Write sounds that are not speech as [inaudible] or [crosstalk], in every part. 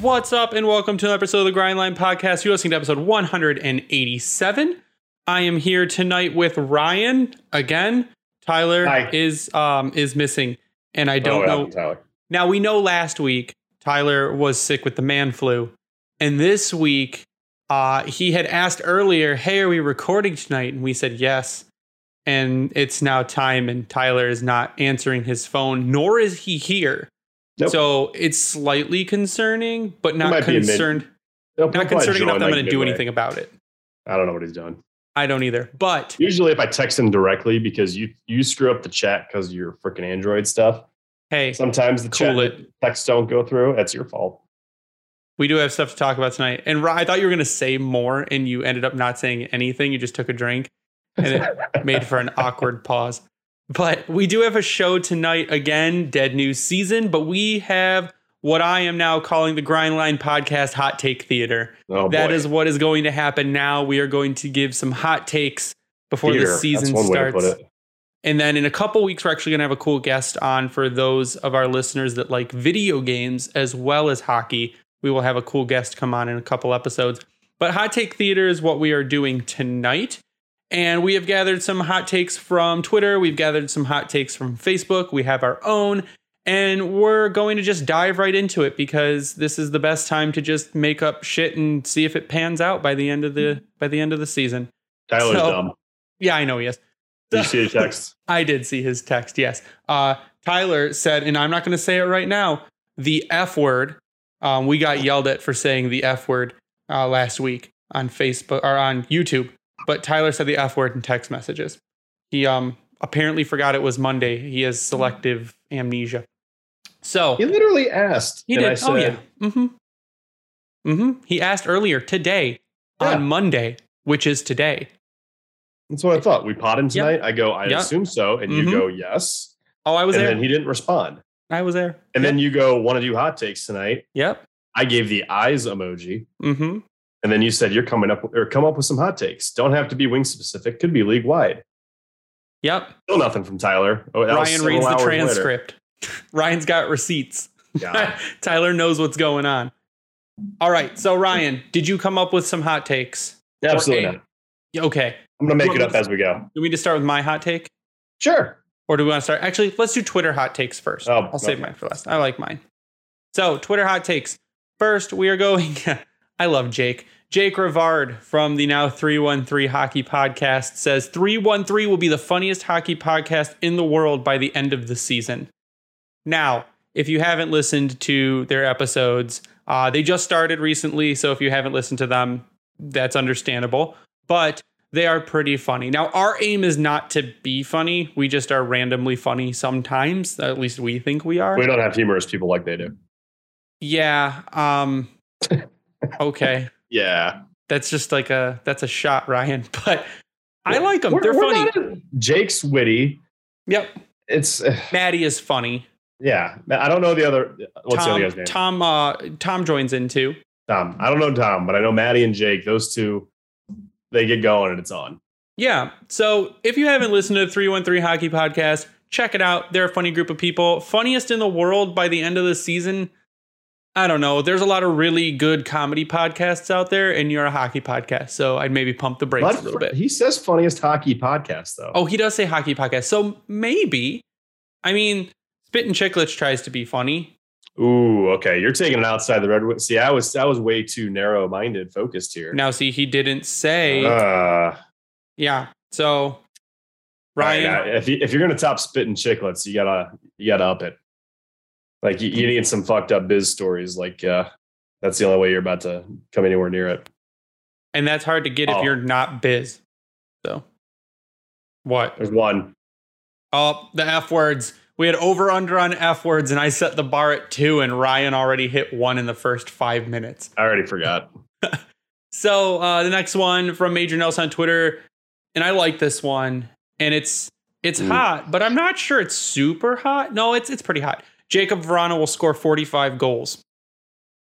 What's up, and welcome to another episode of the Grind Line Podcast. You're listening to episode 187. I am here tonight with Ryan again. Tyler Hi. is um is missing, and I Oh, don't what know. Tyler? Now we know last week Tyler was sick with the man flu, and this week uh, he had asked earlier, "Hey, are we recording tonight?" And we said yes. And it's now time, and Tyler is not answering his phone, nor is he here. Nope. So it's slightly concerning, but not a mid- concerned. Not concerning enough that I'm like, going to do anything about it. I don't know what he's doing. I don't either. But Usually, if I text him directly because you you screw up the chat because your freaking Android stuff. hey, Sometimes the Cool chat it. texts don't go through. That's your fault. we do have stuff to talk about tonight. And I thought you were going to say more, and you ended up not saying anything. You just took a drink, and it [laughs] made for an awkward pause. But we do have a show tonight again, Dead News season. But we have what I am now calling the Grind Line Podcast Hot Take Theater. Oh, That boy. is what is going to happen now. We are going to give some hot takes before Theater. the season starts. way to put it. And then in a couple weeks, we're actually going to have a cool guest on for those of our listeners that like video games as well as hockey. We will have a cool guest come on in a couple episodes. But Hot Take Theater is what we are doing tonight. And we have gathered some hot takes from Twitter. We've gathered some hot takes from Facebook. We have our own. And we're going to just dive right into it because this is the best time to just make up shit and see if it pans out by the end of the by the end of the season. Tyler's So- dumb. Yeah, I know he is. Did you see the text? [laughs] I did see his text. Yes. Uh, Tyler said, and I'm not going to say it right now. The F word. Um, we got yelled at for saying the F word uh, last week on Facebook or on YouTube, but Tyler said the F word in text messages. He um apparently forgot it was Monday. He has selective amnesia. So He literally asked. he did. Oh yeah. Mm-hmm. Mm-hmm. He asked earlier today Yeah. on Monday, which is today. That's what I thought. We pot him tonight. I go, I Yep. assume so. And Mhm. you go, yes. Oh, I was there. and there. then he didn't respond. I was there. And Yep. then you go, want to do hot takes tonight? Yep. I gave the eyes emoji. Mm-hmm. And then you said you're coming up or come up with some hot takes. Don't have to be wing specific. Could be league wide. Yep. Still nothing from Tyler. Oh, Ryan reads the later. transcript. [laughs] Ryan's got receipts. God. [laughs] Tyler knows what's going on. All right. So Ryan, did you come up with some hot takes? Absolutely Or not. Okay. I'm gonna make it up as we go. Do we just start with my hot take? Sure. Or do we want to start? Actually, let's do Twitter hot takes first. Oh, I'll save mine for last. I like mine. So, Twitter hot takes. First, we are going. [laughs] I love Jake. Jake Rivard from the now 313 Hockey Podcast says 313 will be the funniest hockey podcast in the world by the end of the season. Now, if you haven't listened to their episodes, uh, they just started recently. So, if you haven't listened to them, that's understandable. But they are pretty funny. Now, our aim is not to be funny. We just are randomly funny sometimes. At least we think we are. We don't have humorous people like they do. Yeah. Um [laughs] okay. Yeah. That's just like a that's a shot, Ryan. [laughs] But I like them. We're- They're we're funny. not in- Jake's witty. Yep. It's uh, [sighs] Maddie is funny. yeah. I don't know the other. What's the Tom, other guy's name? Tom uh Tom joins in too. Tom. I don't know Tom, but I know Maddie and Jake. Those two, they get going and it's on. Yeah. So if you haven't listened to the 313 Hockey Podcast, check it out. They're a funny group of people. Funniest in the world by the end of the season. I don't know. There's a lot of really good comedy podcasts out there, and you're a hockey podcast, so I'd maybe pump the brakes a little bit. He says funniest hockey podcast though. Oh, he does say hockey podcast, so maybe. I mean, Spit and Chicklets tries to be funny. Ooh, okay. You're taking it outside the redwood. See, I was I was way too narrow minded, focused here. Now, see, he didn't say. Uh, yeah. So, Ryan, Ryan, if you, if you're gonna top spit and chicklets, you gotta you gotta up it. Like you, you need some fucked up biz stories. Like uh, that's the only way you're about to come anywhere near it. and that's hard to get if Oh. you're not biz. So, what? There's one. Oh, the F words. We had over under on F words, and I set the bar at two, and Ryan already hit one in the first five minutes. I already forgot. [laughs] So uh, the next one from Major Nelson on Twitter, and I like this one, and it's it's Mm. hot, but I'm not sure it's super hot. No, it's it's pretty hot. Jakub Vrana will score 45 goals.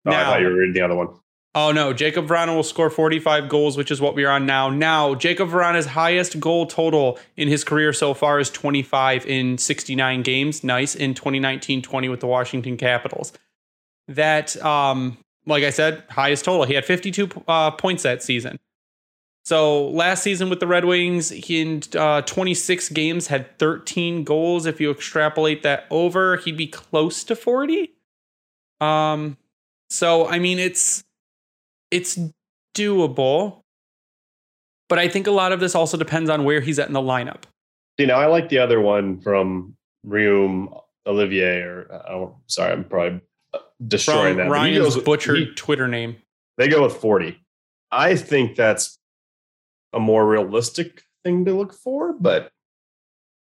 Oh, I thought you were reading the other one. Oh no, Jakub Vrana will score 45 goals, which is what we are on now. Now, Jakub Vrana's highest goal total in his career so far is 25 in 69 games. Nice in 2019-20 with the Washington Capitals. That um like I said, highest total. He had 52 uh, points that season. So last season with the Red Wings, he in uh, 26 games had 13 goals. If you extrapolate that over, he'd be close to 40. Um, so I mean, it's it's doable, but I think a lot of this also depends on where he's at in the lineup. You know, I like the other one from Rium Olivier, or I sorry, I'm probably destroying From that. Ryan's butchered Twitter name. they go with 40. I think that's a more realistic thing to look for, but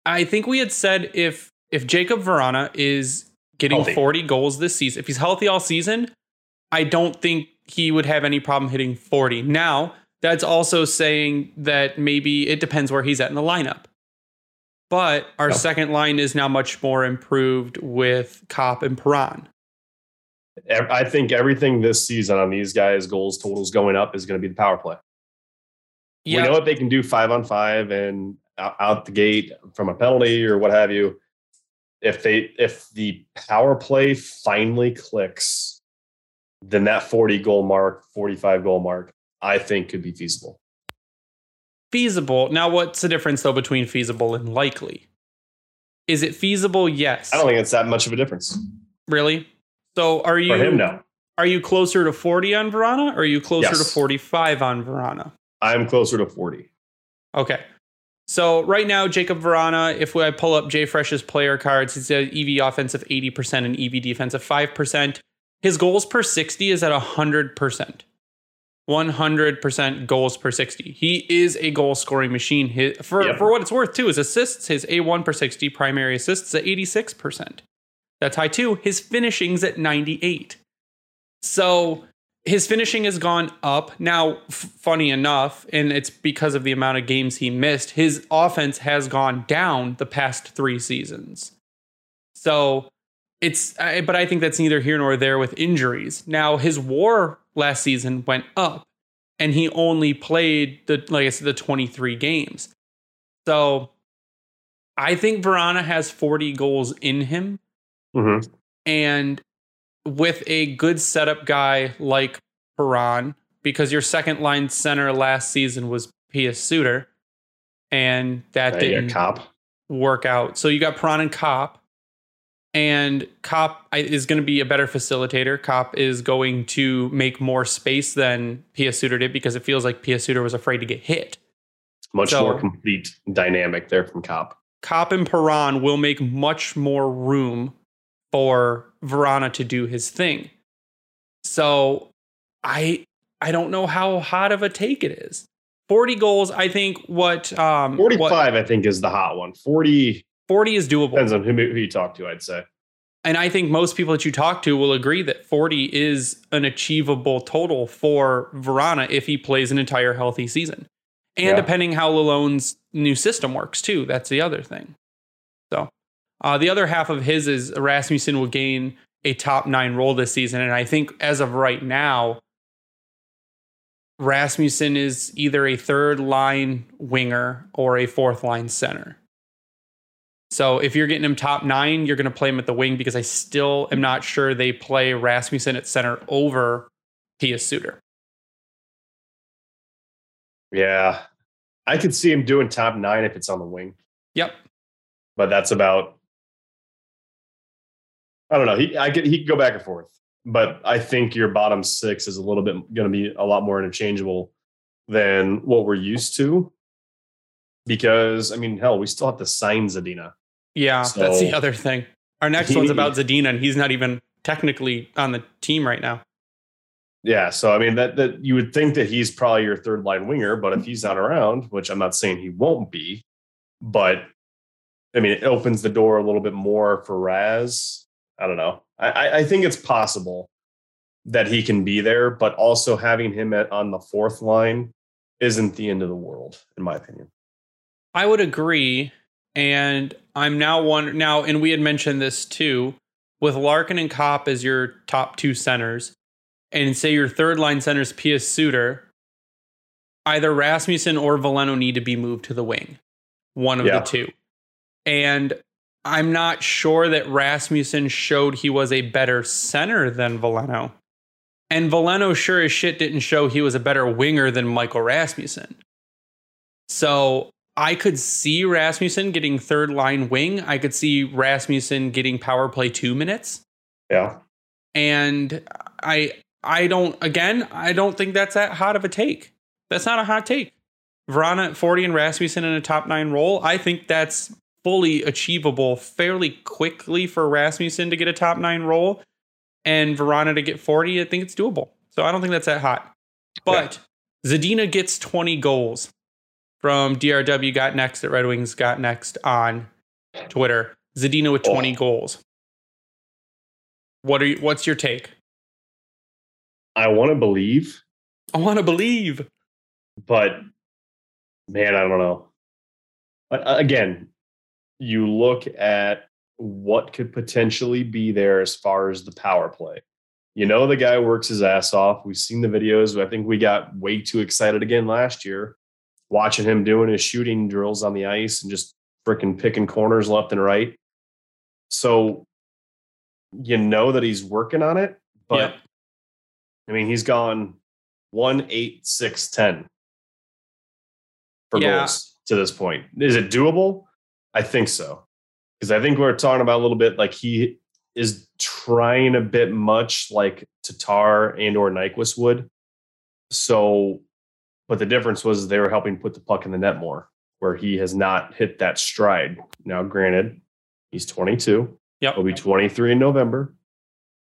I think we had said if if Jakub Vrana is getting Healthy. 40 goals this season, if he's healthy all season, I don't think he would have any problem hitting 40. Now, that's also saying that maybe it depends where he's at in the lineup. But our No. second line is now much more improved with Copp and Perron. I think everything this season on these guys' goals totals going up is going to be the power play. We know what they can do five on five and out, the gate from a penalty or what have you. If they if the power play finally clicks, then that 40 goal mark, 45 goal mark, I think could be feasible. feasible. Now, what's the difference though between feasible and likely? Is it feasible? Yes. I don't think it's that much of a difference. really. So, are you For him, no. Are you closer to 40 on Vrana or are you closer to 45 on Vrana? I'm closer to 40. Okay. So right now, Jakub Vrana, if I pull up Jay Fresh's player cards, he's an EV offensive 80% and EV defensive 5%. His goals per 60 is at 100%. 100% goals per 60. He is a goal scoring machine. His, for, Yep. for what it's worth, too, his assists, his A1 per 60 primary assists at 86%. That's high, too. His finishing's at 98. So his finishing has gone up. Now, f- funny enough, and it's because of the amount of games he missed, his offense has gone down the past three seasons. So it's, I- but I think that's neither here nor there with injuries. Now, his war last season went up, and he only played the, like I said, the 23 games. So I think Vrana has 40 goals in him. Mhm. And with a good setup guy like Perron, because your second line center last season was Pius Suter, and that Uh, didn't work out. So you got Perron and Copp, and Copp is going to be a better facilitator. Copp is going to make more space than Pius Suter did because it feels like Pius Suter was afraid to get hit. Much So- more complete dynamic there from Copp. Copp and Perron will make much more room for Vrana to do his thing. So I I don't know how hot of a take it is. 40 goals, I think what um 45, what, I think, is the hot one. 40 40 is doable. depends on who, who you talk to, I'd say. And I think most people that you talk to will agree that 40 is an achievable total for Vrana if he plays an entire healthy season. And Yeah. depending how Lalonde's new system works too, that's the other thing. Uh, the other half of his is Rasmussen will gain a top nine role this season. And I think as of right now, Rasmussen is either a third line winger or a fourth line center. So if you're getting him top nine, you're going to play him at the wing because I still am not sure they play Rasmussen at center over Pius Suter. Yeah, I could see him doing top nine if it's on the wing. Yep. But that's about. I don't know. He I could he could go back and forth, but I think your bottom six is a little bit going to be a lot more interchangeable than what we're used to. Because I mean, hell, we still have to sign Zadina. Yeah, so that's the other thing. Our next he, one's [laughs] about Zadina, and he's not even technically on the team right now. Yeah, so I mean that that you would think that he's probably your third line winger, but if he's not around, which I'm not saying he won't be, but I mean it opens the door a little bit more for Raz. I don't know. I, I think it's possible that he can be there, but also having him at on the fourth line isn't the end of the world, in my opinion. I would agree, and I'm now one now, and we had mentioned this too, with Larkin and Copp as your top two centers and say your third line center is Pius Suter, either Rasmussen or Veleno need to be moved to the wing. One of yeah. the two. And I'm not sure that Rasmussen showed he was a better center than Veleno. And Veleno sure as shit didn't show he was a better winger than Michael Rasmussen. So I could see Rasmussen getting third line wing. I could see Rasmussen getting power play two minutes. Yeah. And I I don't, again, I don't think that's that hot of a take. That's not a hot take. Vrana at 40 and Rasmussen in a top nine role, I think that's fully achievable fairly quickly for Rasmussen to get a top nine role and Vrana to get 40. I think it's doable. So I don't think that's that hot. But yeah. Zadina gets 20 goals from DRW got next at Red Wings got next on Twitter. Zadina with 20 oh. goals. What are you, what's your take? I want to believe. I want to believe. But man, I don't know. But uh, again, you look at what could potentially be there as far as the power play. You know, the guy works his ass off. We've seen the videos. I think we got way too excited again last year watching him doing his shooting drills on the ice and just freaking picking corners left and right. So you know that he's working on it, but. I mean, he's gone one, eight, six, ten for yeah. goals to this point. Is it doable? I think so. Because I think we're talking about a little bit like he is trying a bit much like Tatar and or Nyquist would. So, but the difference was they were helping put the puck in the net more, where he has not hit that stride. Now, granted, he's 22. Yep. He'll be 23 in November.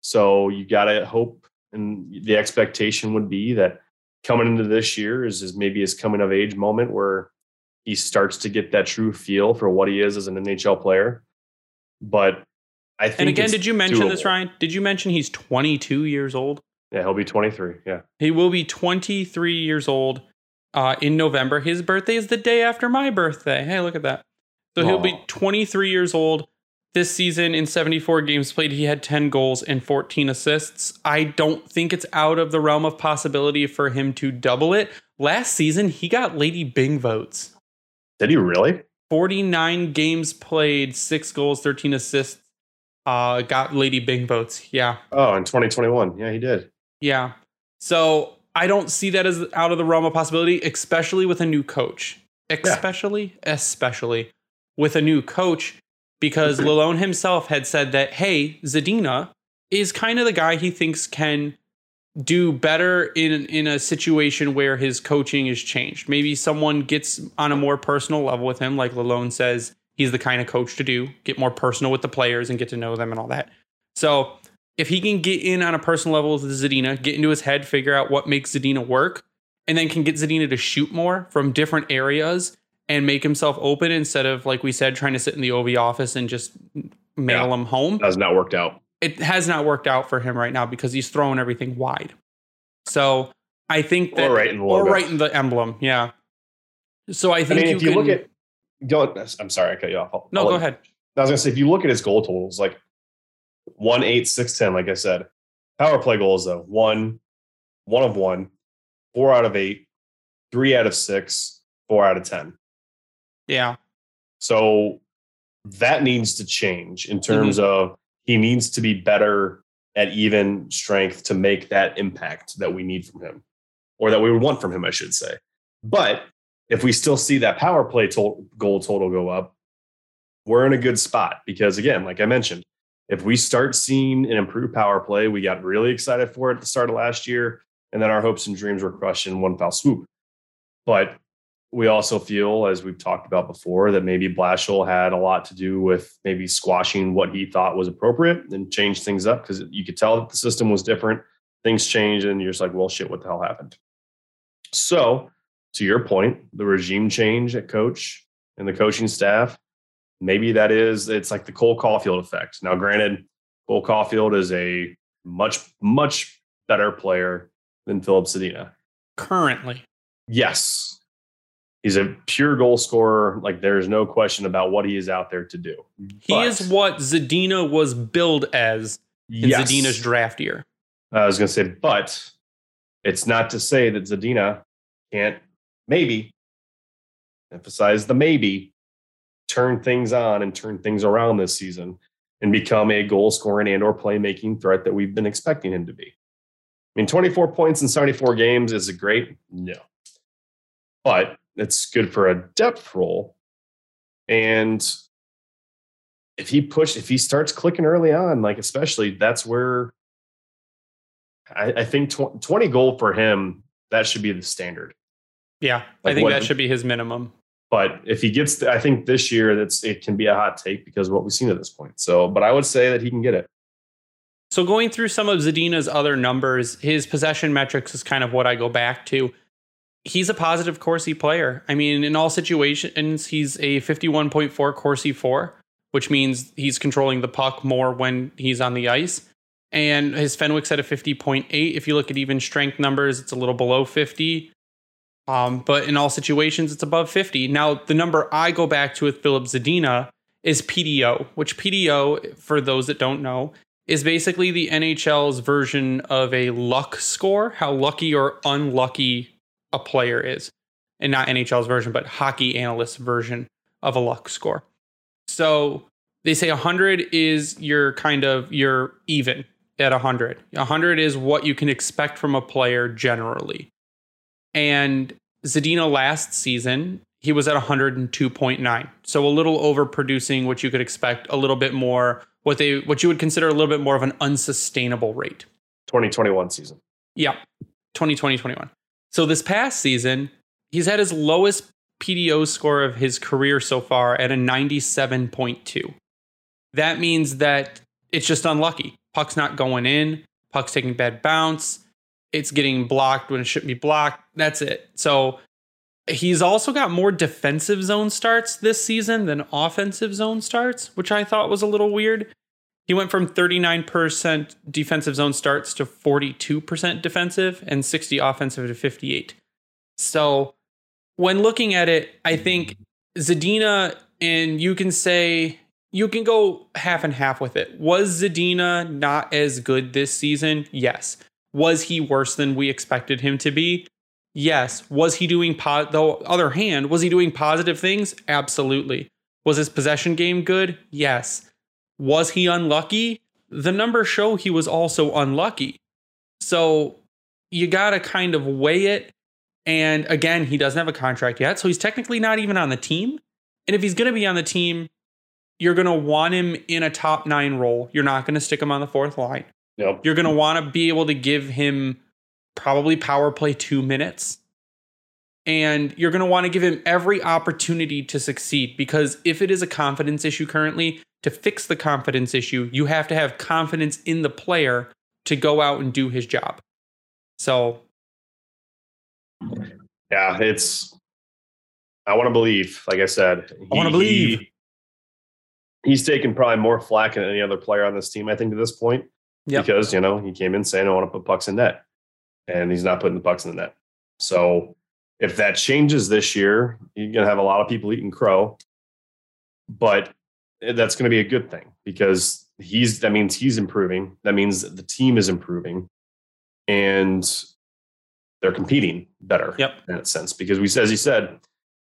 So you got to hope and the expectation would be that coming into this year is, is maybe his coming of age moment where he starts to get that true feel for what he is as an NHL player. But I think. And again, did you mention doable. this, Ryan? Did you mention he's 22 years old? Yeah, he'll be 23. Yeah. He will be 23 years old uh, in November. His birthday is the day after my birthday. Hey, look at that. So Aww. he'll be 23 years old. This season, in 74 games played, he had 10 goals and 14 assists. I don't think it's out of the realm of possibility for him to double it. Last season, he got Lady Byng votes. Did he really? 49 games played, six goals, 13 assists. Uh, got Lady Byng votes. Yeah. Oh, in 2021. Yeah, he did. Yeah. So I don't see that as out of the realm of possibility, especially with a new coach. Especially, yeah. especially with a new coach because [clears throat] Lalonde himself had said that, hey, Zadina is kind of the guy he thinks can do better in in a situation where his coaching is changed. Maybe someone gets on a more personal level with him, like Lalonde says he's the kind of coach to do, get more personal with the players and get to know them and all that. So if he can get in on a personal level with Zadina, get into his head, figure out what makes Zadina work, and then can get Zadina to shoot more from different areas and make himself open instead of like we said trying to sit in the OV office and just mail yeah, him home. Has not worked out. It has not worked out for him right now because he's throwing everything wide. So I think that or right in the, or right in the emblem, yeah. So I think I mean, you if you can, look at go. I'm sorry, I cut you off. I'll, no, I'll go ahead. I was gonna say if you look at his goal totals, like one, eight, six, ten, like I said, power play goals though one, one of one, four out of eight, three out of six, four out of ten. Yeah. So that needs to change in terms mm-hmm. of he needs to be better at even strength to make that impact that we need from him or that we would want from him, I should say. But if we still see that power play to- goal total go up, we're in a good spot because, again, like I mentioned, if we start seeing an improved power play, we got really excited for it at the start of last year, and then our hopes and dreams were crushed in one foul swoop. But we also feel, as we've talked about before, that maybe Blashill had a lot to do with maybe squashing what he thought was appropriate and change things up because you could tell that the system was different. Things changed, and you're just like, well, shit, what the hell happened? So, to your point, the regime change at coach and the coaching staff, maybe that is, it's like the Cole Caufield effect. Now, granted, Cole Caufield is a much, much better player than Filip Zadina. Currently. Yes. He's a pure goal scorer. Like there's no question about what he is out there to do. He but, is what Zadina was billed as in yes. Zadina's draft year. I was going to say, but it's not to say that Zadina can't maybe emphasize the maybe turn things on and turn things around this season and become a goal scoring and or playmaking threat that we've been expecting him to be. I mean, 24 points in 74 games is it great? No. But it's good for a depth role. And if he push, if he starts clicking early on, like especially that's where I, I think tw- 20 goal for him, that should be the standard. Yeah, like I think what, that should be his minimum. But if he gets, the, I think this year that's it can be a hot take because what we've seen at this point. So, but I would say that he can get it. So going through some of Zadina's other numbers, his possession metrics is kind of what I go back to he's a positive Corsi player. I mean, in all situations, he's a 51.4 Corsi 4, which means he's controlling the puck more when he's on the ice. And his Fenwick's at a 50.8. If you look at even strength numbers, it's a little below 50. Um, but in all situations, it's above 50. Now, the number I go back to with Filip Zadina is PDO, which PDO, for those that don't know, is basically the NHL's version of a luck score, how lucky or unlucky a player is, and not NHL's version, but hockey analyst version of a luck score. So they say 100 is your kind of your even at 100. 100 is what you can expect from a player generally. And Zadina last season, he was at 102.9. So a little overproducing what you could expect, a little bit more what they what you would consider a little bit more of an unsustainable rate. 2021 season. Yeah. 2020 21. So this past season, he's had his lowest PDO score of his career so far at a 97.2. That means that it's just unlucky. Puck's not going in, puck's taking bad bounce, it's getting blocked when it shouldn't be blocked. That's it. So he's also got more defensive zone starts this season than offensive zone starts, which I thought was a little weird. He went from 39% defensive zone starts to 42% defensive and 60 offensive to 58. So when looking at it, I think Zadina, and you can say, you can go half and half with it. Was Zadina not as good this season? Yes. Was he worse than we expected him to be? Yes. Was he doing, po- the other hand, was he doing positive things? Absolutely. Was his possession game good? Yes. Was he unlucky? The numbers show he was also unlucky. So you got to kind of weigh it. And again, he doesn't have a contract yet. So he's technically not even on the team. And if he's going to be on the team, you're going to want him in a top nine role. You're not going to stick him on the fourth line. Yep. You're going to want to be able to give him probably power play two minutes. And you're going to want to give him every opportunity to succeed because if it is a confidence issue currently, to fix the confidence issue, you have to have confidence in the player to go out and do his job. So, yeah, it's. I want to believe, like I said, he, I want to believe. He, he's taken probably more flack than any other player on this team, I think, to this point. Yep. Because, you know, he came in saying, I want to put pucks in net. And he's not putting the pucks in the net. So if that changes this year, you're going to have a lot of people eating crow. But that's going to be a good thing because he's that means he's improving. That means the team is improving, and they're competing better. Yep. in that sense because we, as he said,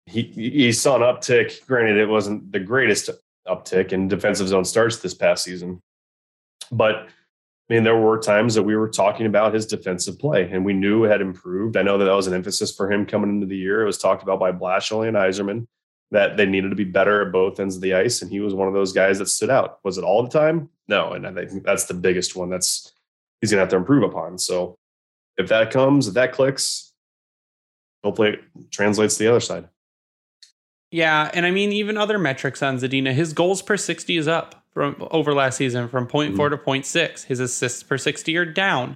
he he saw an uptick. Granted, it wasn't the greatest uptick in defensive zone starts this past season. But I mean, there were times that we were talking about his defensive play, and we knew it had improved. I know that that was an emphasis for him coming into the year. It was talked about by Blashill and Yzerman that they needed to be better at both ends of the ice, and he was one of those guys that stood out. Was it all the time? No, and I think that's the biggest one. That's he's going to have to improve upon. So if that comes, if that clicks, hopefully it translates to the other side. Yeah, and I mean even other metrics on Zadina, his goals per 60 is up from over last season from 0.4 mm-hmm. to 0.6. His assists per 60 are down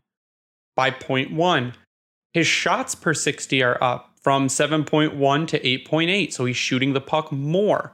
by 0.1. His shots per 60 are up from 7.1 to 8.8, so he's shooting the puck more.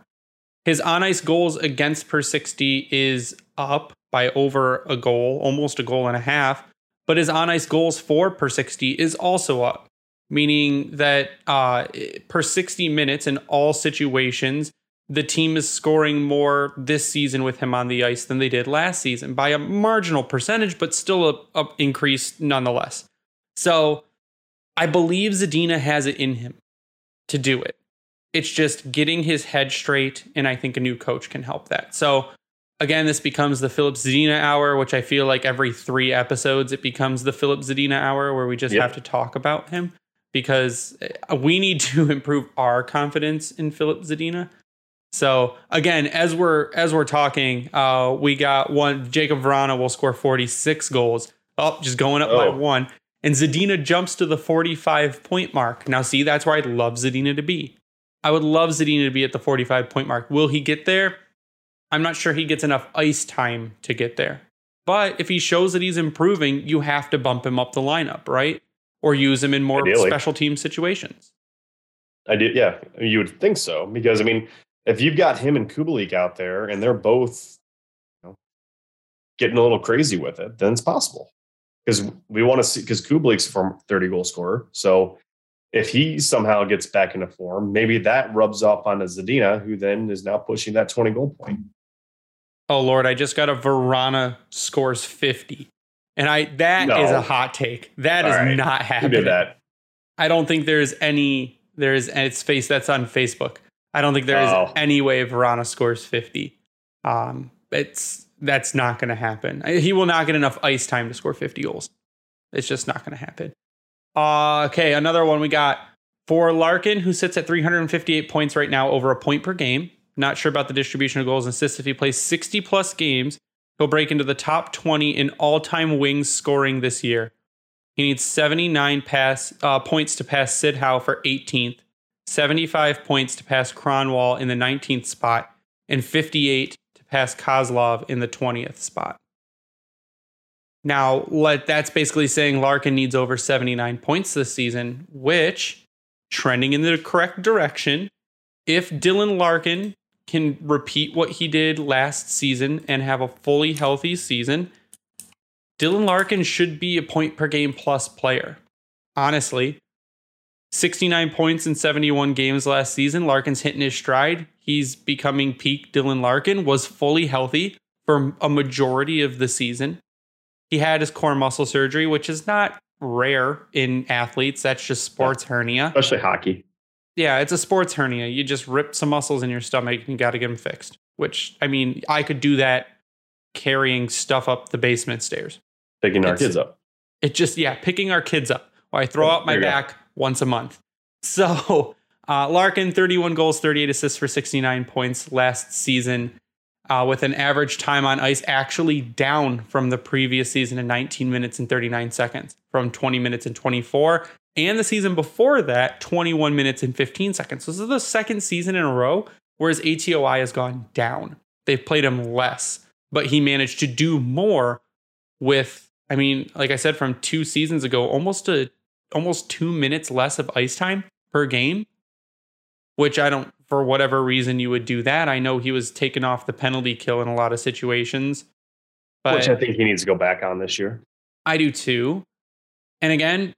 His on ice goals against per 60 is up by over a goal, almost a goal and a half, but his on ice goals for per 60 is also up meaning that uh, per 60 minutes in all situations, the team is scoring more this season with him on the ice than they did last season by a marginal percentage, but still a, a increase nonetheless. So I believe Zadina has it in him to do it. It's just getting his head straight, and I think a new coach can help that. So again, this becomes the Filip Zadina hour, which I feel like every three episodes it becomes the Filip Zadina hour where we just yep. have to talk about him because uh, we need to [laughs] improve our confidence in Filip Zadina. So again, as we're as we're talking, uh, we got one. Jakub Vrana will score 46 goals. Oh, just going up oh. by one. And Zadina jumps to the 45 point mark. Now, see, that's where I'd love Zadina to be. I would love Zadina to be at the 45 point mark. Will he get there? I'm not sure he gets enough ice time to get there. But if he shows that he's improving, you have to bump him up the lineup, right? or use him in more Ideally. special team situations. I do, yeah. You would think so because I mean, if you've got him and Kubalik out there and they're both you know, getting a little crazy with it, then it's possible because we want to see because Kubalik's a 30 goal scorer. So if he somehow gets back into form, maybe that rubs off on Zadina, who then is now pushing that 20 goal point. Oh Lord, I just got a Vrana scores 50. And I that no. is a hot take. That All is right. not happening. That? I don't think there's any there's it's face that's on Facebook. I don't think there is oh. any way Vrana scores 50. Um it's that's not going to happen. He will not get enough ice time to score 50 goals. It's just not going to happen. Uh, okay, another one we got for Larkin, who sits at 358 points right now, over a point per game. Not sure about the distribution of goals and assists. If he plays 60 plus games, He'll break into the top 20 in all time wings scoring this year. He needs 79 pass uh, points to pass Syd Howe for 18th, 75 points to pass Kronwall in the 19th spot, and 58 to pass Kozlov in the 20th spot. Now, let, that's basically saying Larkin needs over 79 points this season, which trending in the correct direction. If Dylan Larkin can repeat what he did last season and have a fully healthy season, Dylan Larkin should be a point per game plus player. Honestly, 69 points in 71 games last season. Larkin's hitting his stride. He's becoming peak Dylan Larkin, was fully healthy for a majority of the season. He had his core muscle surgery, which is not rare in athletes. That's just sports yeah, hernia. Especially hockey yeah, it's a sports hernia. You just rip some muscles in your stomach and you got to get them fixed. Which, I mean, I could do that carrying stuff up the basement stairs. Picking our kids up. It just, yeah, picking our kids up. I throw oh, out my back. Once a month. [laughs] So, uh, Larkin, 31 goals, 38 assists for 69 points last season, uh, with an average time on ice actually down from the previous season in 19 minutes and 39 seconds, from 20 minutes and 24 and the season before that, 21 minutes and 15 seconds. So this is the second season in a row where his ATOI has gone down. They've played him less, but he managed to do more with, I mean, like I said, from two seasons ago, almost a almost two minutes less of ice time per game. Which I don't, for whatever reason, you would do that. I know he was taken off the penalty kill in a lot of situations. But Which I think he needs to go back on this year. I do too. And again,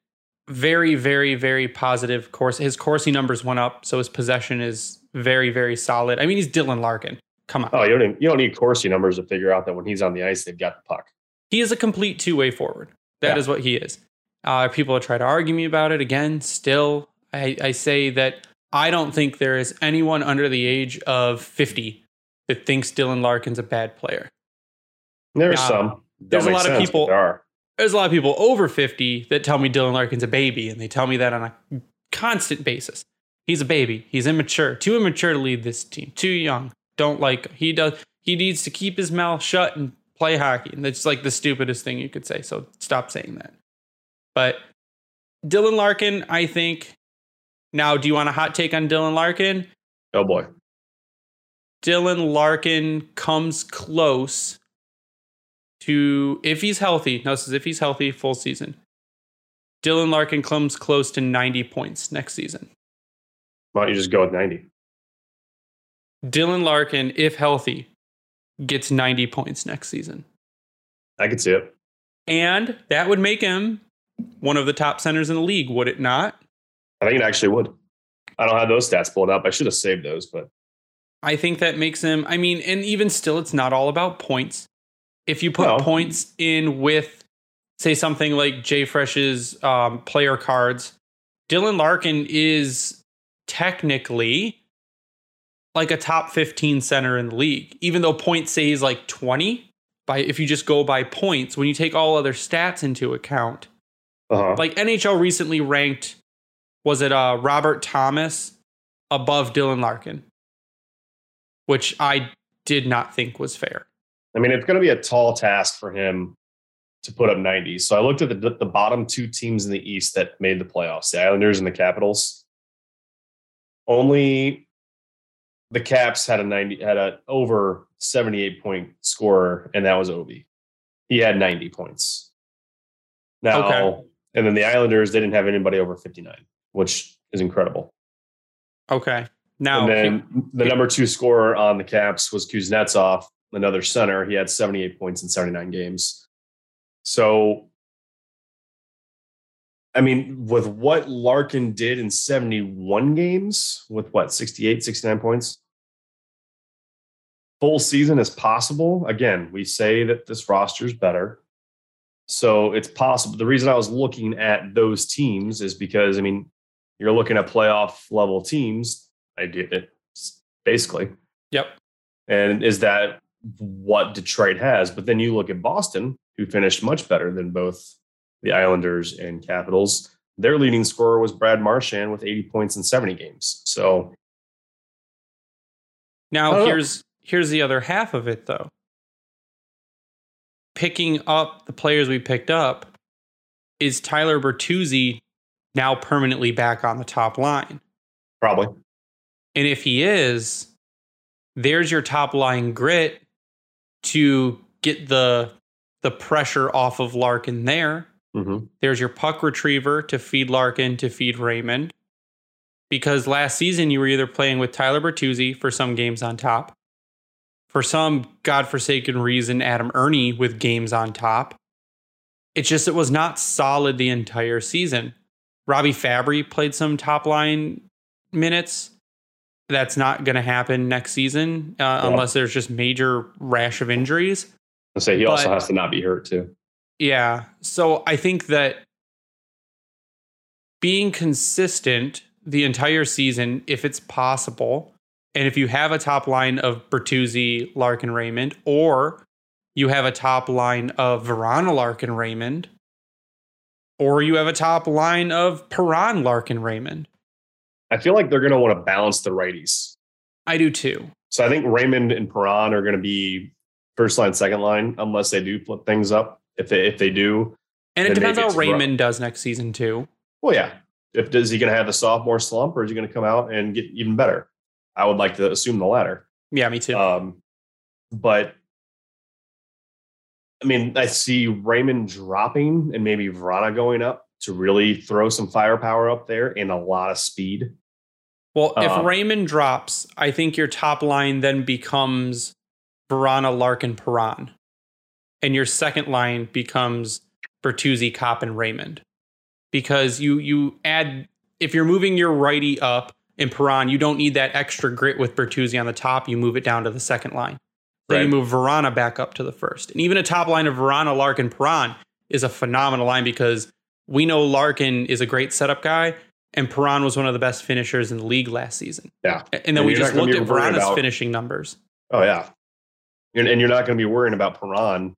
very, very, very positive course. His Corsi numbers went up, so his possession is very, very solid. I mean, he's Dylan Larkin. Come on. Oh, you don't need, you don't need Corsi numbers to figure out that when he's on the ice, they've got the puck. He is a complete two way forward. That yeah. is what he is. Uh, people try to argue me about it. Again, still, I, I say that I don't think there is anyone under the age of 50 that thinks Dylan Larkin's a bad player. There's now, some. There's a lot sense, of people. There are. There's a lot of people over 50 that tell me Dylan Larkin's a baby, and they tell me that on a constant basis. He's a baby. He's immature. Too immature to lead this team. Too young. Don't like him. he does. He needs to keep his mouth shut and play hockey. And that's like the stupidest thing you could say. So stop saying that. But Dylan Larkin, I think. Now, do you want a hot take on Dylan Larkin? Oh boy. Dylan Larkin comes close to if he's healthy. No, this is if he's healthy full season. Dylan Larkin comes close to 90 points next season. Why don't you just go with 90? Dylan Larkin, if healthy, gets 90 points next season. I could see it. And that would make him one of the top centers in the league, would it not? I think it actually would. I don't have those stats pulled up. I should have saved those, but I think that makes him. I mean, and even still, it's not all about points. If you put no. points in with, say, something like Jay Fresh's um, player cards, Dylan Larkin is technically like a top 15 center in the league, even though points say he's like 20. By if you just go by points, when you take all other stats into account, uh-huh. like NHL recently ranked, was it uh, Robert Thomas above Dylan Larkin? which I did not think was fair. I mean, it's going to be a tall task for him to put up 90. So I looked at the, the bottom two teams in the East that made the playoffs, the Islanders and the Capitals. Only the Caps had a 90 had a over 78 point scorer, and that was Ovi. He had 90 points. Now, okay. And then the Islanders, they didn't have anybody over 59, which is incredible. Okay. Now, and then the number two scorer on the Caps was Kuznetsov, another center. He had 78 points in 79 games. So, I mean, with what Larkin did in 71 games, with what, 68, 69 points? Full season is possible. Again, we say that this roster is better. So it's possible. The reason I was looking at those teams is because, I mean, you're looking at playoff level teams idea it basically. Yep. And is that what Detroit has? But then you look at Boston, who finished much better than both the Islanders and Capitals. Their leading scorer was Brad Marchand with 80 points in 70 games. So now oh. here's know. here's the other half of it though. Picking up the players we picked up, is Tyler Bertuzzi now permanently back on the top line? Probably. And if he is, there's your top line grit to get the the pressure off of Larkin there. Mm-hmm. There's your puck retriever to feed Larkin to feed Raymond. Because last season you were either playing with Tyler Bertuzzi for some games on top, for some godforsaken reason, Adam Erne with games on top. It's just it was not solid the entire season. Robbie Fabbri played some top line minutes that's not going to happen next season uh, yeah. unless there's just major rash of injuries. I say he but, also has to not be hurt too. Yeah. So I think that being consistent the entire season, if it's possible, and if you have a top line of Bertuzzi, Larkin, Raymond, or you have a top line of Vrana, Larkin, Raymond, or you have a top line of Perron, Larkin, Raymond, I feel like they're going to want to balance the righties. I do too. So I think Raymond and Perron are going to be first line, second line, unless they do flip things up. If they if they do, and it depends on how Raymond does next season too. Well, yeah. If is he going to have the sophomore slump, or is he going to come out and get even better? I would like to assume the latter. Yeah, me too. Um, but I mean, I see Raymond dropping and maybe Vrana going up to really throw some firepower up there and a lot of speed. Well, if um, Raymond drops, I think your top line then becomes Vrana, Larkin, Perron. And your second line becomes Bertuzzi, Copp, and Raymond. Because you you add if you're moving your righty up in Perron, you don't need that extra grit with Bertuzzi on the top. You move it down to the second line. Then right. you move Vrana back up to the first. And even a top line of Vrana, Larkin, Perron is a phenomenal line because we know Larkin is a great setup guy, and Perron was one of the best finishers in the league last season. Yeah. And then and we just looked at Vrana's finishing numbers. Oh yeah, and, and you're not going to be worrying about Perron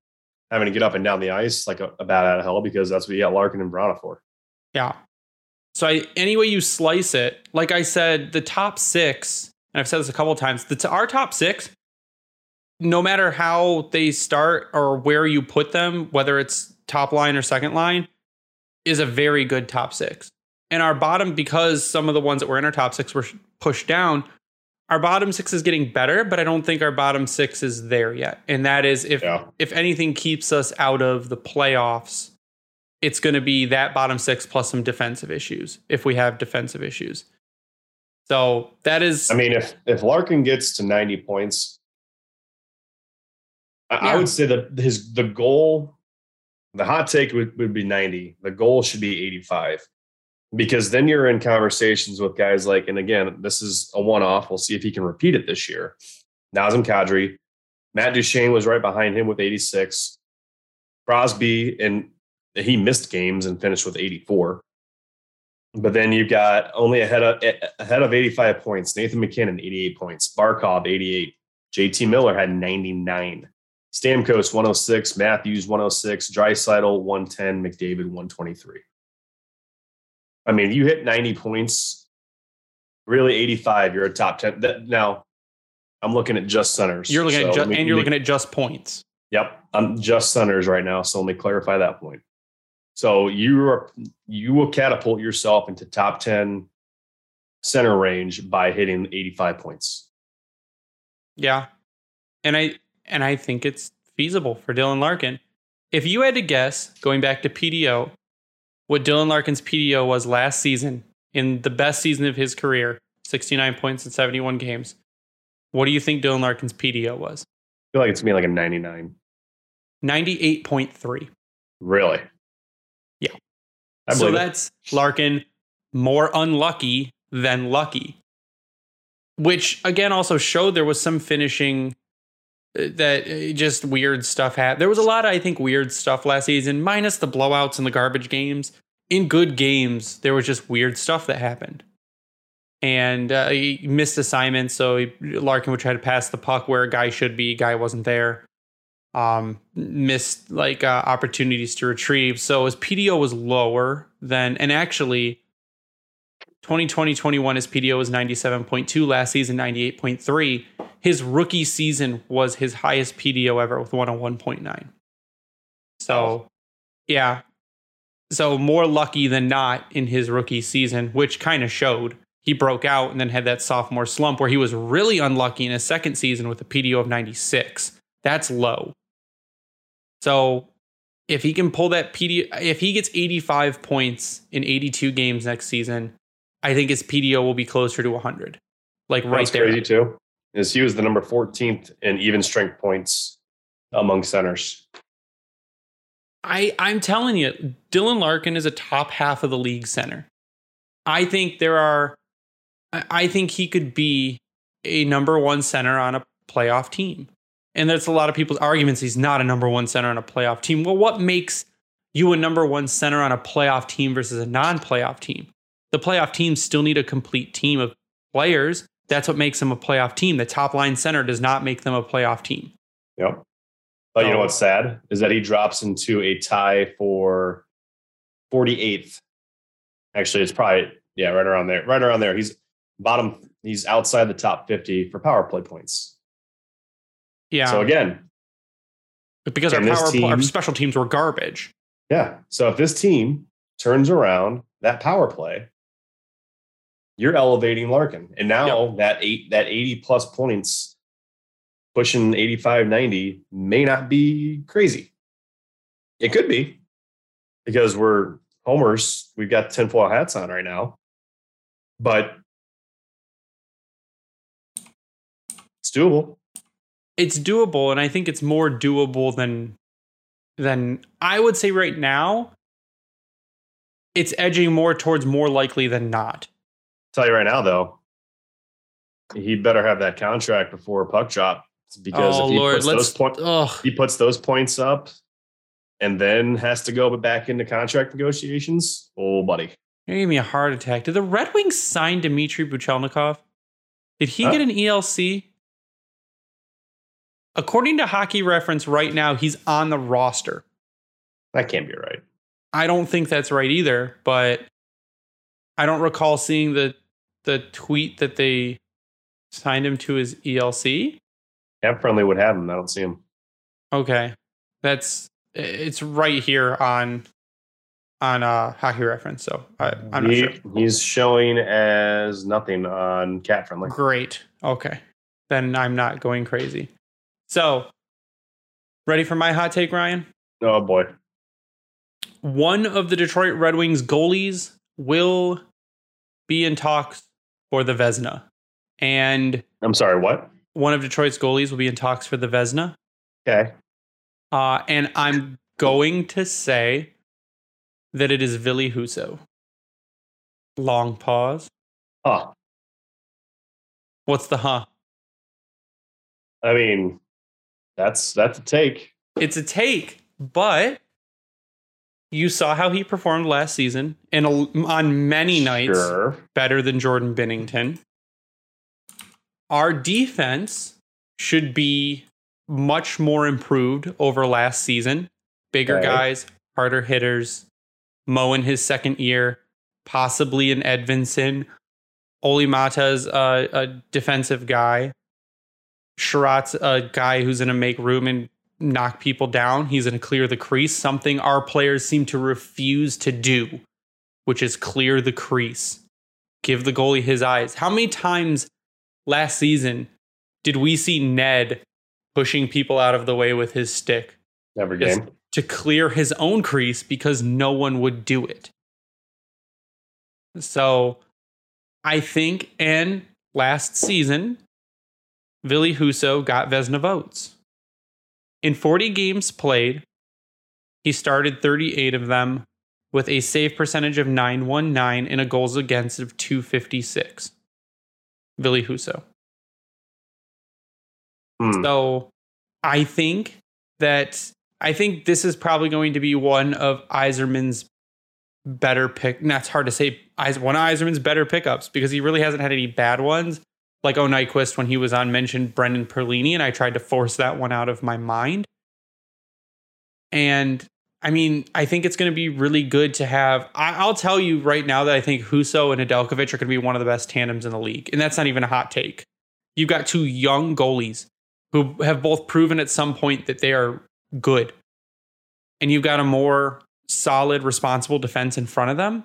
having to get up and down the ice like a, a bat out of hell because that's what you got Larkin and Vrana for. Yeah. So I, any way you slice it, like I said, the top six, and I've said this a couple times, the our top six, no matter how they start or where you put them, whether it's top line or second line, is a very good top six. And our bottom, because some of the ones that were in our top six were pushed down, our bottom six is getting better, but I don't think our bottom six is there yet. And that is if yeah. if anything keeps us out of the playoffs, it's going to be that bottom six plus some defensive issues if we have defensive issues. So that is. I mean, if if Larkin gets to ninety points, I, yeah. I would say that his the goal, the hot take would, would be ninety. The goal should be eighty five because then you're in conversations with guys like, and again, this is a one off. We'll see if he can repeat it this year. Nazem Kadri, Matt Duchene was right behind him with 86. Crosby, and he missed games and finished with 84. But then you've got only ahead of ahead of 85 points. Nathan MacKinnon, 88 points. Barkov, 88. JT Miller had 99. Stamkos, 106. Matthews, 106. Draisaitl, 110. McDavid, 123. I mean, you hit 90 points, really 85, you're a top 10. That, now, I'm looking at just centers. You're looking so at just, me, and you're me, looking at just points. Yep, I'm just centers right now. So let me clarify that point. So you are you will catapult yourself into top 10 center range by hitting 85 points. Yeah. And I and I think it's feasible for Dylan Larkin. If you had to guess, going back to PDO, what Dylan Larkin's PDO was last season in the best season of his career 69 points in 71 games. What do you think Dylan Larkin's PDO was? I feel like it's to be like a 99. 98.3. Really? So that's it. Larkin more unlucky than lucky, which again also showed there was some finishing uh, that uh, just weird stuff happened. There was a lot of, I think, weird stuff last season, minus the blowouts and the garbage games in good games, there was just weird stuff that happened. And uh, he missed assignments, so he, Larkin would try to pass the puck where a guy should be, guy wasn't there. Um, missed like uh, opportunities to retrieve. So his PDO was lower than, and actually, 2020 21, his PDO was 97.2, last season 98.3. His rookie season was his highest PDO ever with 101.9. So, yeah, so more lucky than not in his rookie season, which kind of showed. He broke out and then had that sophomore slump where he was really unlucky in his second season with a PDO of 96. That's low. So if he can pull that PDO, if he gets 85 points in 82 games next season, I think his PDO will be closer to 100. Like right That's there. crazy too. Is he was the number 14th in even strength points among centers. I I'm telling you, Dylan Larkin is a top half of the league center. I think there are I think he could be a number one center on a playoff team. And there's a lot of people's arguments he's not a number one center on a playoff team. Well, what makes you a number one center on a playoff team versus a non playoff team? The playoff teams still need a complete team of players. That's what makes them a playoff team. The top line center does not make them a playoff team. Yep. Oh, you know what's sad is that he drops into a tie for 48th. Actually, it's probably yeah, right around there. Right around there. He's bottom. He's outside the top 50 for power play points. Yeah. So again, because our power team, our special teams were garbage. Yeah. So if this team turns around that power play, you're elevating Larkin, and now yep. that eight that 80 plus points pushing 85, 90 may not be crazy. It could be because we're homers. We've got tinfoil hats on right now. But it's doable. It's doable. And I think it's more doable than than I would say right now. It's edging more towards more likely than not. I'll tell you right now, though, he better have that contract before puck drop because oh, if he Lord, puts those points, he puts those points up, and then has to go back into contract negotiations. Oh, buddy, you're giving me a heart attack. Did the Red Wings sign Dmitry Buchelnikov? Did he huh? get an ELC? According to Hockey Reference, right now he's on the roster. That can't be right. I don't think that's right either, but I don't recall seeing the the tweet that they signed him to his ELC. Cap friendly would have him. I don't see him. Okay, that's it's right here on on uh hockey reference. So I, am he, not sure. He's showing as nothing on Cap friendly. Great. Okay, then I'm not going crazy. So, ready for my hot take, Ryan? Oh boy. One of the Detroit Red Wings goalies will be in talks for the Vezina. And I'm sorry, what? One of Detroit's goalies will be in talks for the Vezina. Okay. Uh, and I'm going to say that it is Ville Husso. Long pause. Huh. What's the huh? I mean, that's that's a take. It's a take, but you saw how he performed last season and on many nights sure. better than Jordan Binnington. Our defense should be much more improved over last season. Bigger okay. guys, harder hitters. Mo in his second year, possibly an Edvinsson. Olimata's a, a defensive guy. Chiarot's a guy who's going to make room and knock people down. He's going to clear the crease, something our players seem to refuse to do, which is clear the crease. Give the goalie his eyes. How many times last season did we see Ned pushing people out of the way with his stick? Every game. To clear his own crease because no one would do it. So I think, and last season, Ville Husso got Vezina votes. In 40 games played, he started 38 of them with a save percentage of 919 and a goals against of 256. Ville Husso. Hmm. So I think that I think this is probably going to be one of Yzerman's better pick. That's hard to say. One of Yzerman's better pickups because he really hasn't had any bad ones like Oh Nyquist when he was on mentioned Brendan Perlini, and I tried to force that one out of my mind. And I mean, I think it's going to be really good to have. I, will tell you right now that I think Husso and Nedeljkovic are going to be one of the best tandems in the league, and that's not even a hot take. You've got two young goalies who have both proven at some point that they are good, and you've got a more solid, responsible defense in front of them.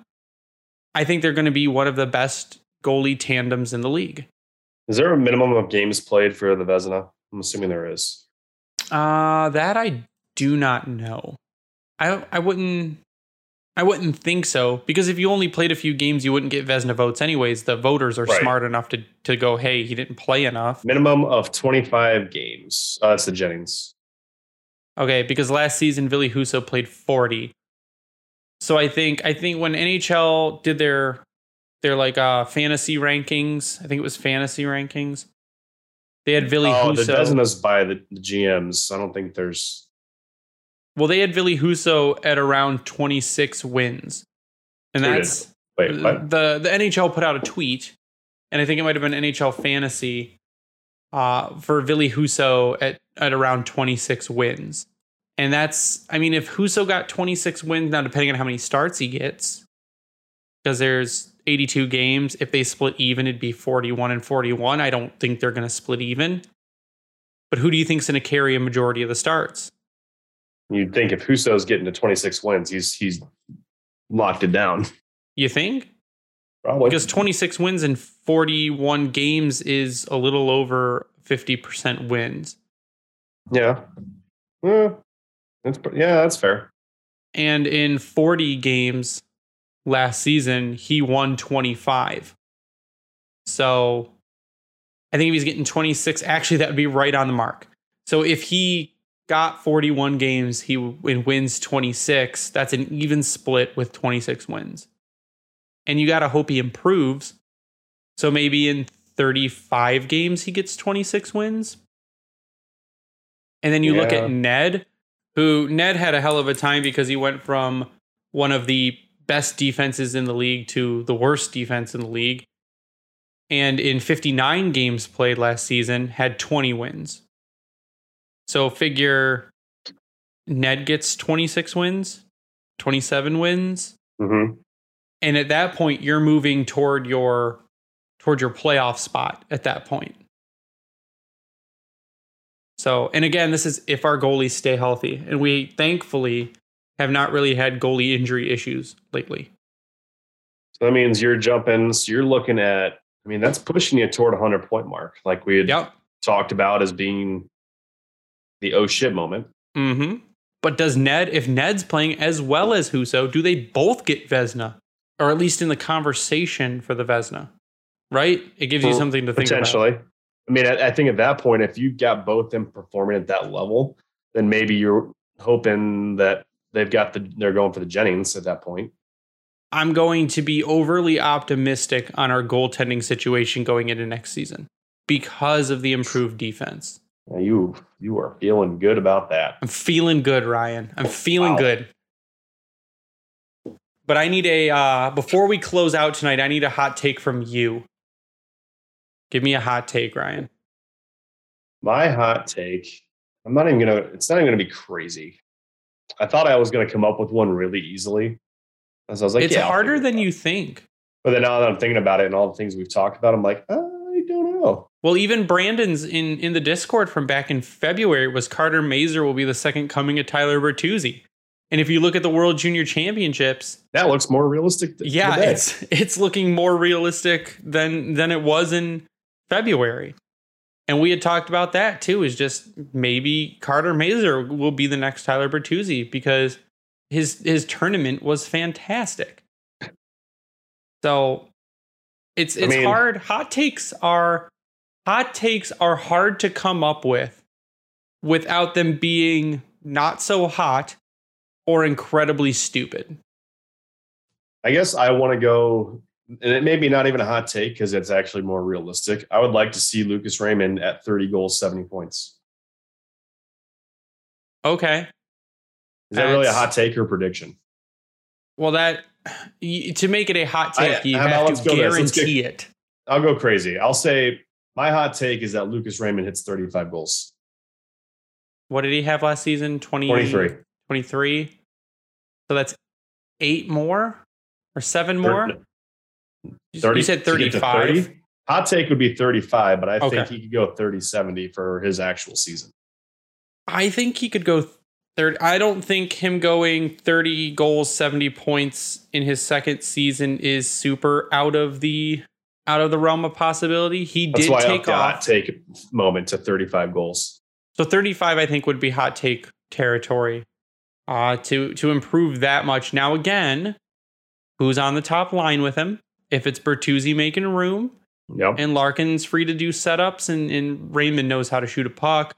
I think they're going to be one of the best goalie tandems in the league. Is there a minimum of games played for the Vezina? I'm assuming there is. Uh, that I do not know. I I wouldn't I wouldn't think so because if you only played a few games, you wouldn't get Vezina votes anyways. The voters are right. smart enough to to go, hey, he didn't play enough. Minimum of 25 games. Uh, that's the Jennings. Okay, because last season Ville Husso played 40. So I think I think when NHL did their they're like uh fantasy rankings. I think it was fantasy rankings. They had Ville oh, Husso. the Vezina's by the, the GMs. I don't think there's. Well, they had Ville Husso at around 26 wins, and that's Wait, what? the the NHL put out a tweet, and I think it might have been NHL Fantasy uh, for Ville Husso at at around 26 wins, and that's I mean if Husso got 26 wins now, depending on how many starts he gets, because there's 82 games. If they split even, it'd be 41 and 41. I don't think they're going to split even. But who do you think's going to carry a majority of the starts? You'd think if Husso's getting to 26 wins, he's he's locked it down. You think? Probably. Because 26 wins in 41 games is a little over 50% wins. Yeah. Yeah, that's, yeah, that's fair. And in 40 games, last season, he won 25. So I think if he's getting 26, actually, that would be right on the mark. So if he got 41 games, he wins 26. That's an even split with 26 wins. And you got to hope he improves. So maybe in 35 games, he gets 26 wins. And then you yeah. look at Ned, who Ned had a hell of a time because he went from one of the best defenses in the league to the worst defense in the league. And in 59 games played last season, had 20 wins. So figure Ned gets 26 wins, 27 wins. Mm-hmm. And at that point, you're moving toward your toward your playoff spot at that point. So, and again, this is if our goalies stay healthy. And we thankfully have not really had goalie injury issues lately. So that means you're jumping, so you're looking at, I mean, that's pushing you toward a 100 point mark, like we had Yep. talked about as being the oh shit moment. Mm-hmm. But does Ned, if Ned's playing as well as Husso, do they both get Vezina? Or at least in the conversation for the Vezina? Right? It gives you something to think about. Potentially. I mean, I, I think at that point, if you got both them performing at that level, then maybe you're hoping that they've got the they're going for the Jennings at that point. I'm going to be overly optimistic on our goaltending situation going into next season because of the improved defense. Now, you you are feeling good about that. I'm feeling good, Ryan. I'm feeling Wow. good. But I need a uh before we close out tonight, I need a hot take from you. Give me a hot take, Ryan. My hot take. I'm not even gonna. It's not even gonna be crazy. I thought I was gonna come up with one really easily. As I was like, it's yeah, harder than you think. But then now that I'm thinking about it and all the things we've talked about, I'm like, I don't know. Well, even Brandon's in in the Discord from back in February was Carter Mazur will be the second coming of Tyler Bertuzzi. And if you look at the World Junior Championships, That looks more realistic. th- yeah, today. it's it's looking more realistic than than it was in February. And we had talked about that too. Is just maybe Carter Mazur will be the next Tyler Bertuzzi because his his tournament was fantastic. So it's I it's mean- hard. Hot takes are hot takes are hard to come up with without them being not so hot or incredibly stupid. I guess I want to go, and it may be not even a hot take because it's actually more realistic. I would like to see Lucas Raymond at 30 goals, 70 points. Okay. Is that really a hot take or prediction? Well, that to make it a hot I- take, you how about have to go get- guarantee it. I'll go crazy. I'll say my hot take is that Lucas Raymond hits 35 goals. What did he have last season? 20, 23. 23? So that's eight more or seven more? You- 30 you said to get to 35. 30? Hot take would be 35, but I think he could go 30 70 for his actual season. I think he could go 30. I don't think him going 30 goals, 70 points in his second season is super out of the out of the realm of possibility. He That's did take the hot off. take moment to 35 goals. So 35, I think, would be hot take territory. Uh, to to improve that much. Now again, who's on the top line with him? If it's Bertuzzi making room Yep. and Larkin's free to do setups and, and Raymond knows how to shoot a puck.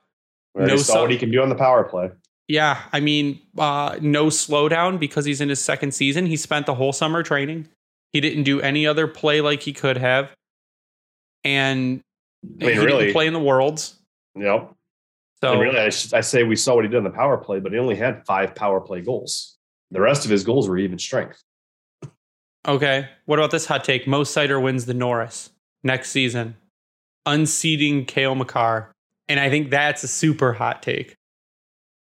We no saw so- what he can do on the power play. Yeah, I mean, uh, no slowdown because he's in his second season. He spent the whole summer training. He didn't do any other play like he could have. And I mean, he really, didn't play in the worlds. Yep. So and really, I, sh- I say we saw what he did on the power play, but he only had five power play goals. The rest of his goals were even strength. Okay. What about this hot take? Mo Seider wins the Norris next season, unseating Cale Makar. And I think that's a super hot take.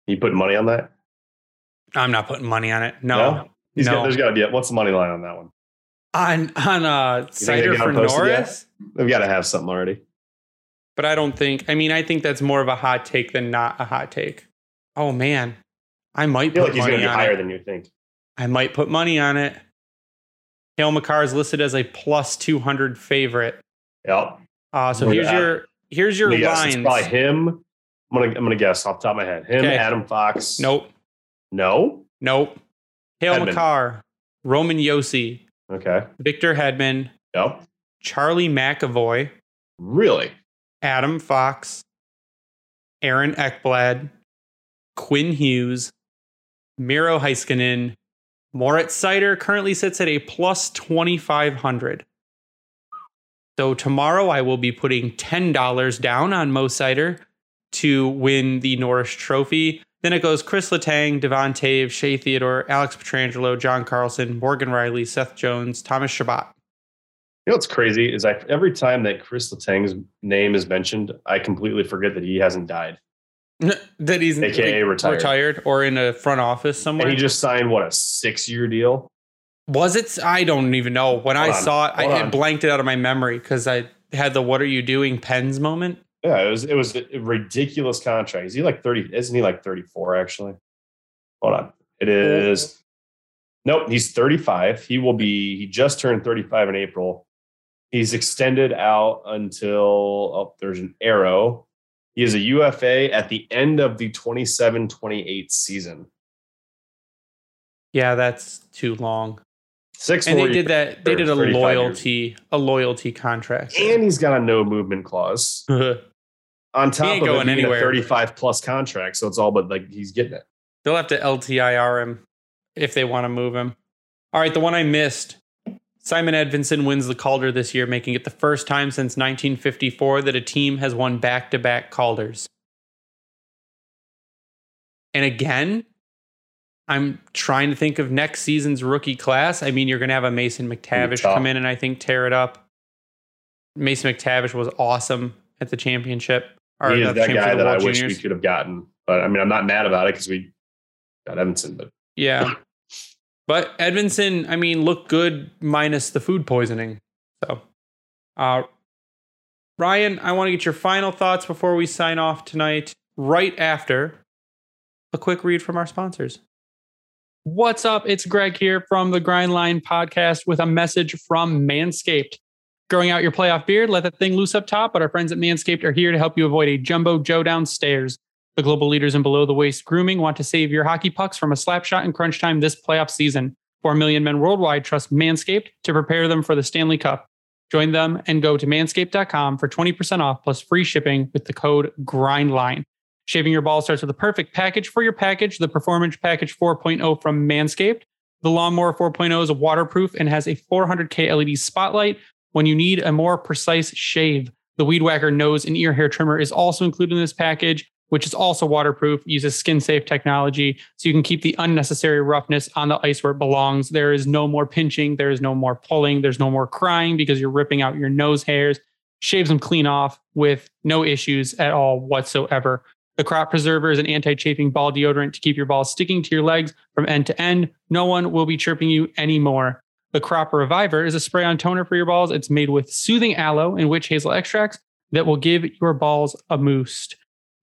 You putting money on that? I'm not putting money on it. No. He's No. got, there's got to be. A, what's the money line on that one? On on uh Seider for posted yet? Norris. They've got to have something already. But I don't think I mean I think that's more of a hot take than not a hot take. Oh man. I might I feel put like he's going money to be on higher it. than you think. I might put money on it. Cale Makar is listed as a plus 200 favorite. Yep. Uh, so here's at your here's your lines. It's probably him. I'm gonna I'm gonna guess off the top of my head. Him, Okay. Adam Fox. Nope. No. Nope. Hale Hedman. Makar, Roman Josi, Okay. Victor Hedman, Yep. Charlie McAvoy, Really? Adam Fox, Aaron Ekblad, Quinn Hughes, Miro Heiskanen, Moritz Seider currently sits at a plus 2,500. So tomorrow I will be putting $10 down on Mo Seider to win the Norris Trophy. Then it goes Chris Letang, Devon Toews, Shea Theodore, Alex Pietrangelo, John Carlson, Morgan Rielly, Seth Jones, Thomas Chabot. You know what's crazy is I every time that Chris Letang's name is mentioned, I completely forget that he hasn't died. [laughs] that he's AKA like, retired. retired or in a front office somewhere. And he just signed what a six year deal. Was it? I don't even know. When Hold I on. saw it, I, blanked it out of my memory because I had the "What are you doing?" pens moment. Yeah, it was it was a ridiculous contract. Is he like thirty? Isn't he like thirty four? Actually, hold on. It is. Nope, he's thirty five. He will be. He just turned thirty five in April. He's extended out until oh, there's an arrow. He is a UFA at the end of the 27 28 season. Yeah, that's too long. Six and they did that. They did a loyalty, years. a loyalty contract, and he's got a no movement clause [laughs] on top of it being a thirty-five plus contract. So it's all but like he's getting it. They'll have to LTIR him if they want to move him. All right, the one I missed. Simon Edvinson wins the Calder this year, making it the first time since 1954 that a team has won back-to-back Calders. And again, I'm trying to think of next season's rookie class. I mean, you're going to have a Mason McTavish come in and I think tear it up. Mason McTavish was awesome at the championship. Or he is that guy that I juniors. wish we could have gotten. But I mean, I'm not mad about it because we got Edvinsson. But yeah, but Edvinsson, I mean, looked good minus the food poisoning. So, uh, Ryan, I want to get your final thoughts before we sign off tonight. Right after a quick read from our sponsors. What's up? It's Greg here from the Grind Line podcast with a message from Manscaped. Growing out your playoff beard, let that thing loose up top, but our friends at Manscaped are here to help you avoid a jumbo Joe downstairs. The global leaders in below the waist grooming want to save your hockey pucks from a slap shot in crunch time this playoff season. 4 million men worldwide trust Manscaped to prepare them for the Stanley Cup. Join them and go to manscaped.com for 20% off plus free shipping with the code GRINDLINE. Shaving your ball starts with the perfect package for your package, the Performance Package 4.0 from Manscaped. The Lawnmower 4.0 is waterproof and has a 400K LED spotlight when you need a more precise shave. The Weed Whacker nose and ear hair trimmer is also included in this package, which is also waterproof, uses skin safe technology, so you can keep the unnecessary roughness on the ice where it belongs. There is no more pinching, there is no more pulling, there's no more crying because you're ripping out your nose hairs. Shaves them clean off with no issues at all whatsoever. The crop preserver is an anti-chafing ball deodorant to keep your balls sticking to your legs from end to end. No one will be chirping you anymore. The crop reviver is a spray-on toner for your balls. It's made with soothing aloe and witch hazel extracts that will give your balls a boost.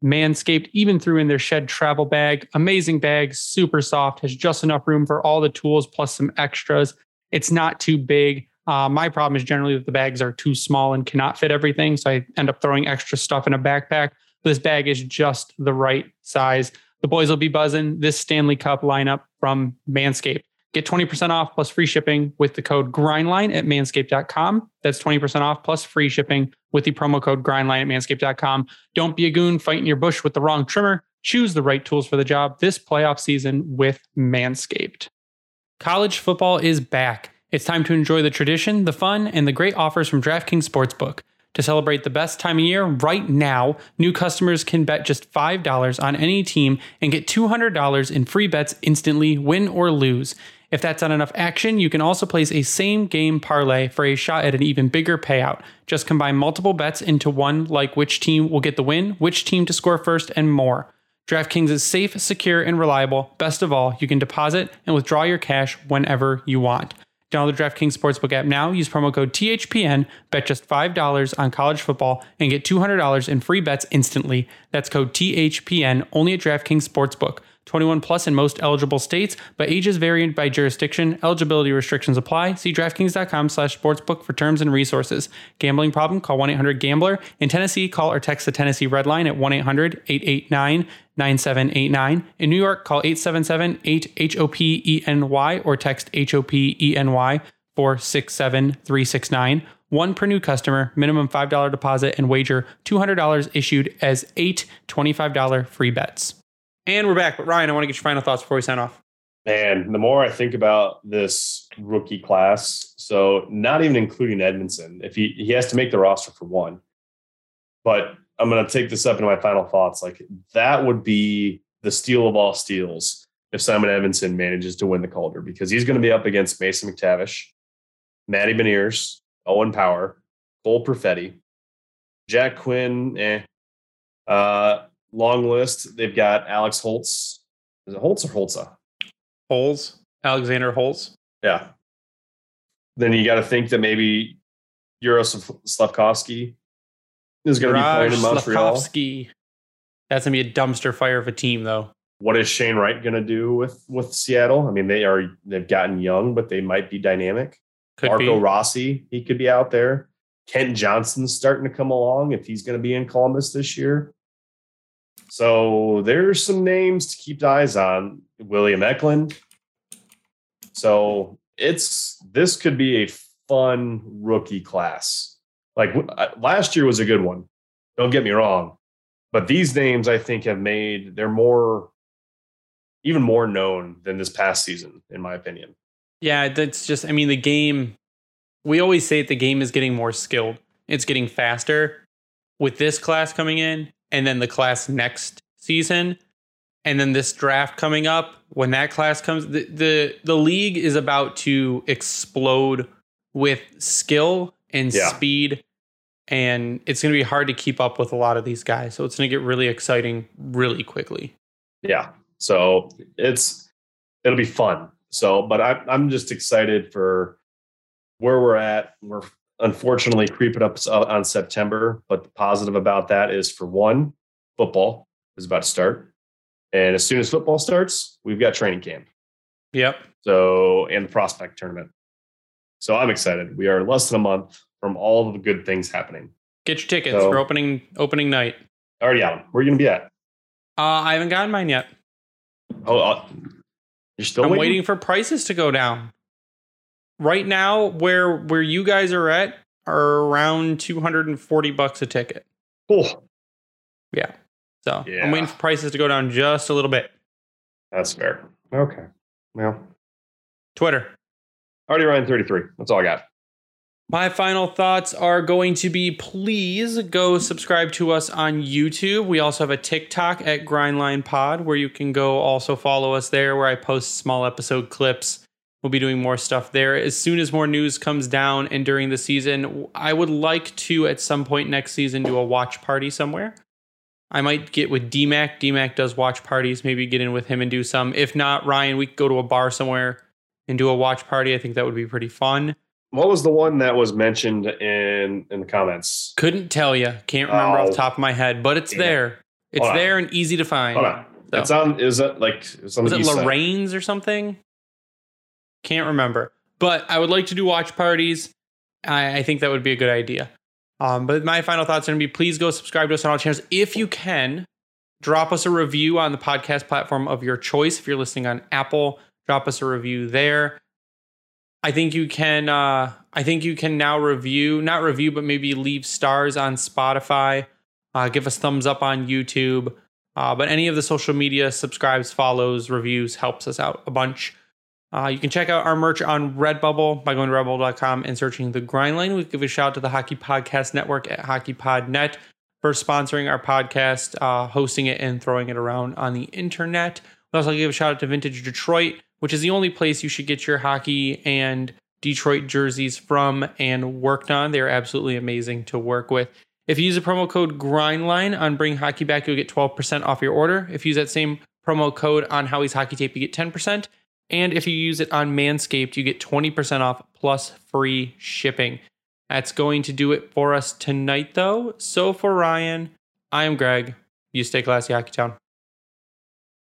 Manscaped even threw in their shed travel bag. Amazing bag, super soft, has just enough room for all the tools plus some extras. It's not too big. Uh, my problem is generally that the bags are too small and cannot fit everything. So I end up throwing extra stuff in a backpack. This bag is just the right size. The boys will be buzzing this Stanley Cup lineup from Manscaped. Get 20% off plus free shipping with the code GRINDLINE at manscaped.com. That's 20% off plus free shipping with the promo code GRINDLINE at manscaped.com. Don't be a goon fighting your bush with the wrong trimmer. Choose the right tools for the job this playoff season with Manscaped. College football is back. It's time to enjoy the tradition, the fun, and the great offers from DraftKings Sportsbook. To celebrate the best time of year right now, new customers can bet just $5 on any team and get $200 in free bets instantly, win or lose. If that's not enough action, you can also place a same game parlay for a shot at an even bigger payout. Just combine multiple bets into one, like which team will get the win, which team to score first, and more. DraftKings is safe, secure, and reliable. Best of all, you can deposit and withdraw your cash whenever you want. Download the DraftKings Sportsbook app now. Use promo code THPN. Bet just $5 on college football and get $200 in free bets instantly. That's code THPN only at DraftKings Sportsbook. 21 plus in most eligible states, but ages vary by jurisdiction. Eligibility restrictions apply. See DraftKings.com slash sportsbook for terms and resources. Gambling problem? Call 1-800-GAMBLER. In Tennessee, call or text the Tennessee Red Line at 1-800-889-9789. In New York, call 877-8-HOPE-NY or text HOPENY 467369. One per new customer, minimum $5 deposit, and wager $200 issued as eight $25 free bets. And we're back. But Ryan, I want to get your final thoughts before we sign off. Man, the more I think about this rookie class, so not even including Edmondson, if he he has to make the roster for one. But I'm going to take this up into my final thoughts. Like that would be the steal of all steals if Simon Edvinsson manages to win the Calder because he's going to be up against Mason McTavish, Matty Beniers, Owen Power, Cole Perfetti, Jack Quinn, eh, uh, long list. They've got Alex Holtz. Is it Holtz or Holtza? Holes. Alexander Holtz. Yeah. Then you got to think that maybe Juraj Slafkovsky is going to be playing in Montreal. Slafkovsky. That's going to be a dumpster fire of a team, though. What is Shane Wright going to do with with Seattle? I mean, they are they've gotten young, but they might be dynamic. Could Marco be. Rossi, he could be out there. Kent Johnson's starting to come along if he's going to be in Columbus this year. So there's some names to keep eyes on. William Eklund. So it's this could be a fun rookie class. Like uh, last year was a good one. Don't get me wrong, but these names I think have made they're more even more known than this past season in my opinion. Yeah, that's just I mean the game we always say the game is getting more skilled. It's getting faster with this class coming in and then the class next season. And then this draft coming up when that class comes the, the the league is about to explode with skill and yeah. speed. And it's going to be hard to keep up with a lot of these guys. So it's going to get really exciting really quickly. Yeah. So it's it'll be fun. So but I, i'm just excited for where we're at. We're unfortunately creeping up on september but the positive about that is for one football is about to start and as soon as football starts, we've got training camp. Yep. So, and the prospect tournament. So I'm excited. We are less than a month from all of the good things happening. Get your tickets so, for opening opening night. Already out. Where are you going to be at? Uh, I haven't gotten mine yet. Oh, uh, you're still I'm waiting? waiting for prices to go down. Right now, where where you guys are at are around 240 bucks a ticket. Cool. Yeah. So yeah. I'm waiting for prices to go down just a little bit. That's fair. Okay. Well, Twitter. Already Ryan 33. That's all I got. My final thoughts are going to be please go subscribe to us on YouTube. We also have a TikTok at Grindline Pod where you can go also follow us there where I post small episode clips. We'll be doing more stuff there. As soon as more news comes down and during the season, I would like to at some point next season do a watch party somewhere. I might get with DMAC. DMAC does watch parties. Maybe get in with him and do some. If not, Ryan, we could go to a bar somewhere and do a watch party. I think that would be pretty fun. What was the one that was mentioned in in the comments? Couldn't tell you. Can't remember oh, off the top of my head, but it's there. It's there and easy to find. Hold on. So. It's on. Is it like? It's on was it Lorraine's or something? Can't remember. But I would like to do watch parties. I, I think that would be a good idea. Um, but my final thoughts are going to be please go subscribe to us on all channels. If you can, drop us a review on the podcast platform of your choice. If you're listening on Apple, drop us a review there. I think you can. Uh, I think you can now review, not review, but maybe leave stars on Spotify. Uh, give us thumbs up on YouTube. Uh, but any of the social media subscribes, follows, reviews helps us out a bunch. Uh, you can check out our merch on Redbubble by going to redbubble.com and searching the Grindline. We give a shout out to the Hockey Podcast Network at HockeyPodNet for sponsoring our podcast, uh, hosting it, and throwing it around on the internet. We also give a shout out to Vintage Detroit, which is the only place you should get your hockey and Detroit jerseys from and worked on. They're absolutely amazing to work with. If you use the promo code GRINDLINE on Bring Hockey Back, you'll get 12% off your order. If you use that same promo code on Howie's Hockey Tape, you get 10%. And if you use it on Manscaped, you get 20% off plus free shipping. That's going to do it for us tonight, though. So for Ryan, I am Greg. You stay classy, Hockey Town.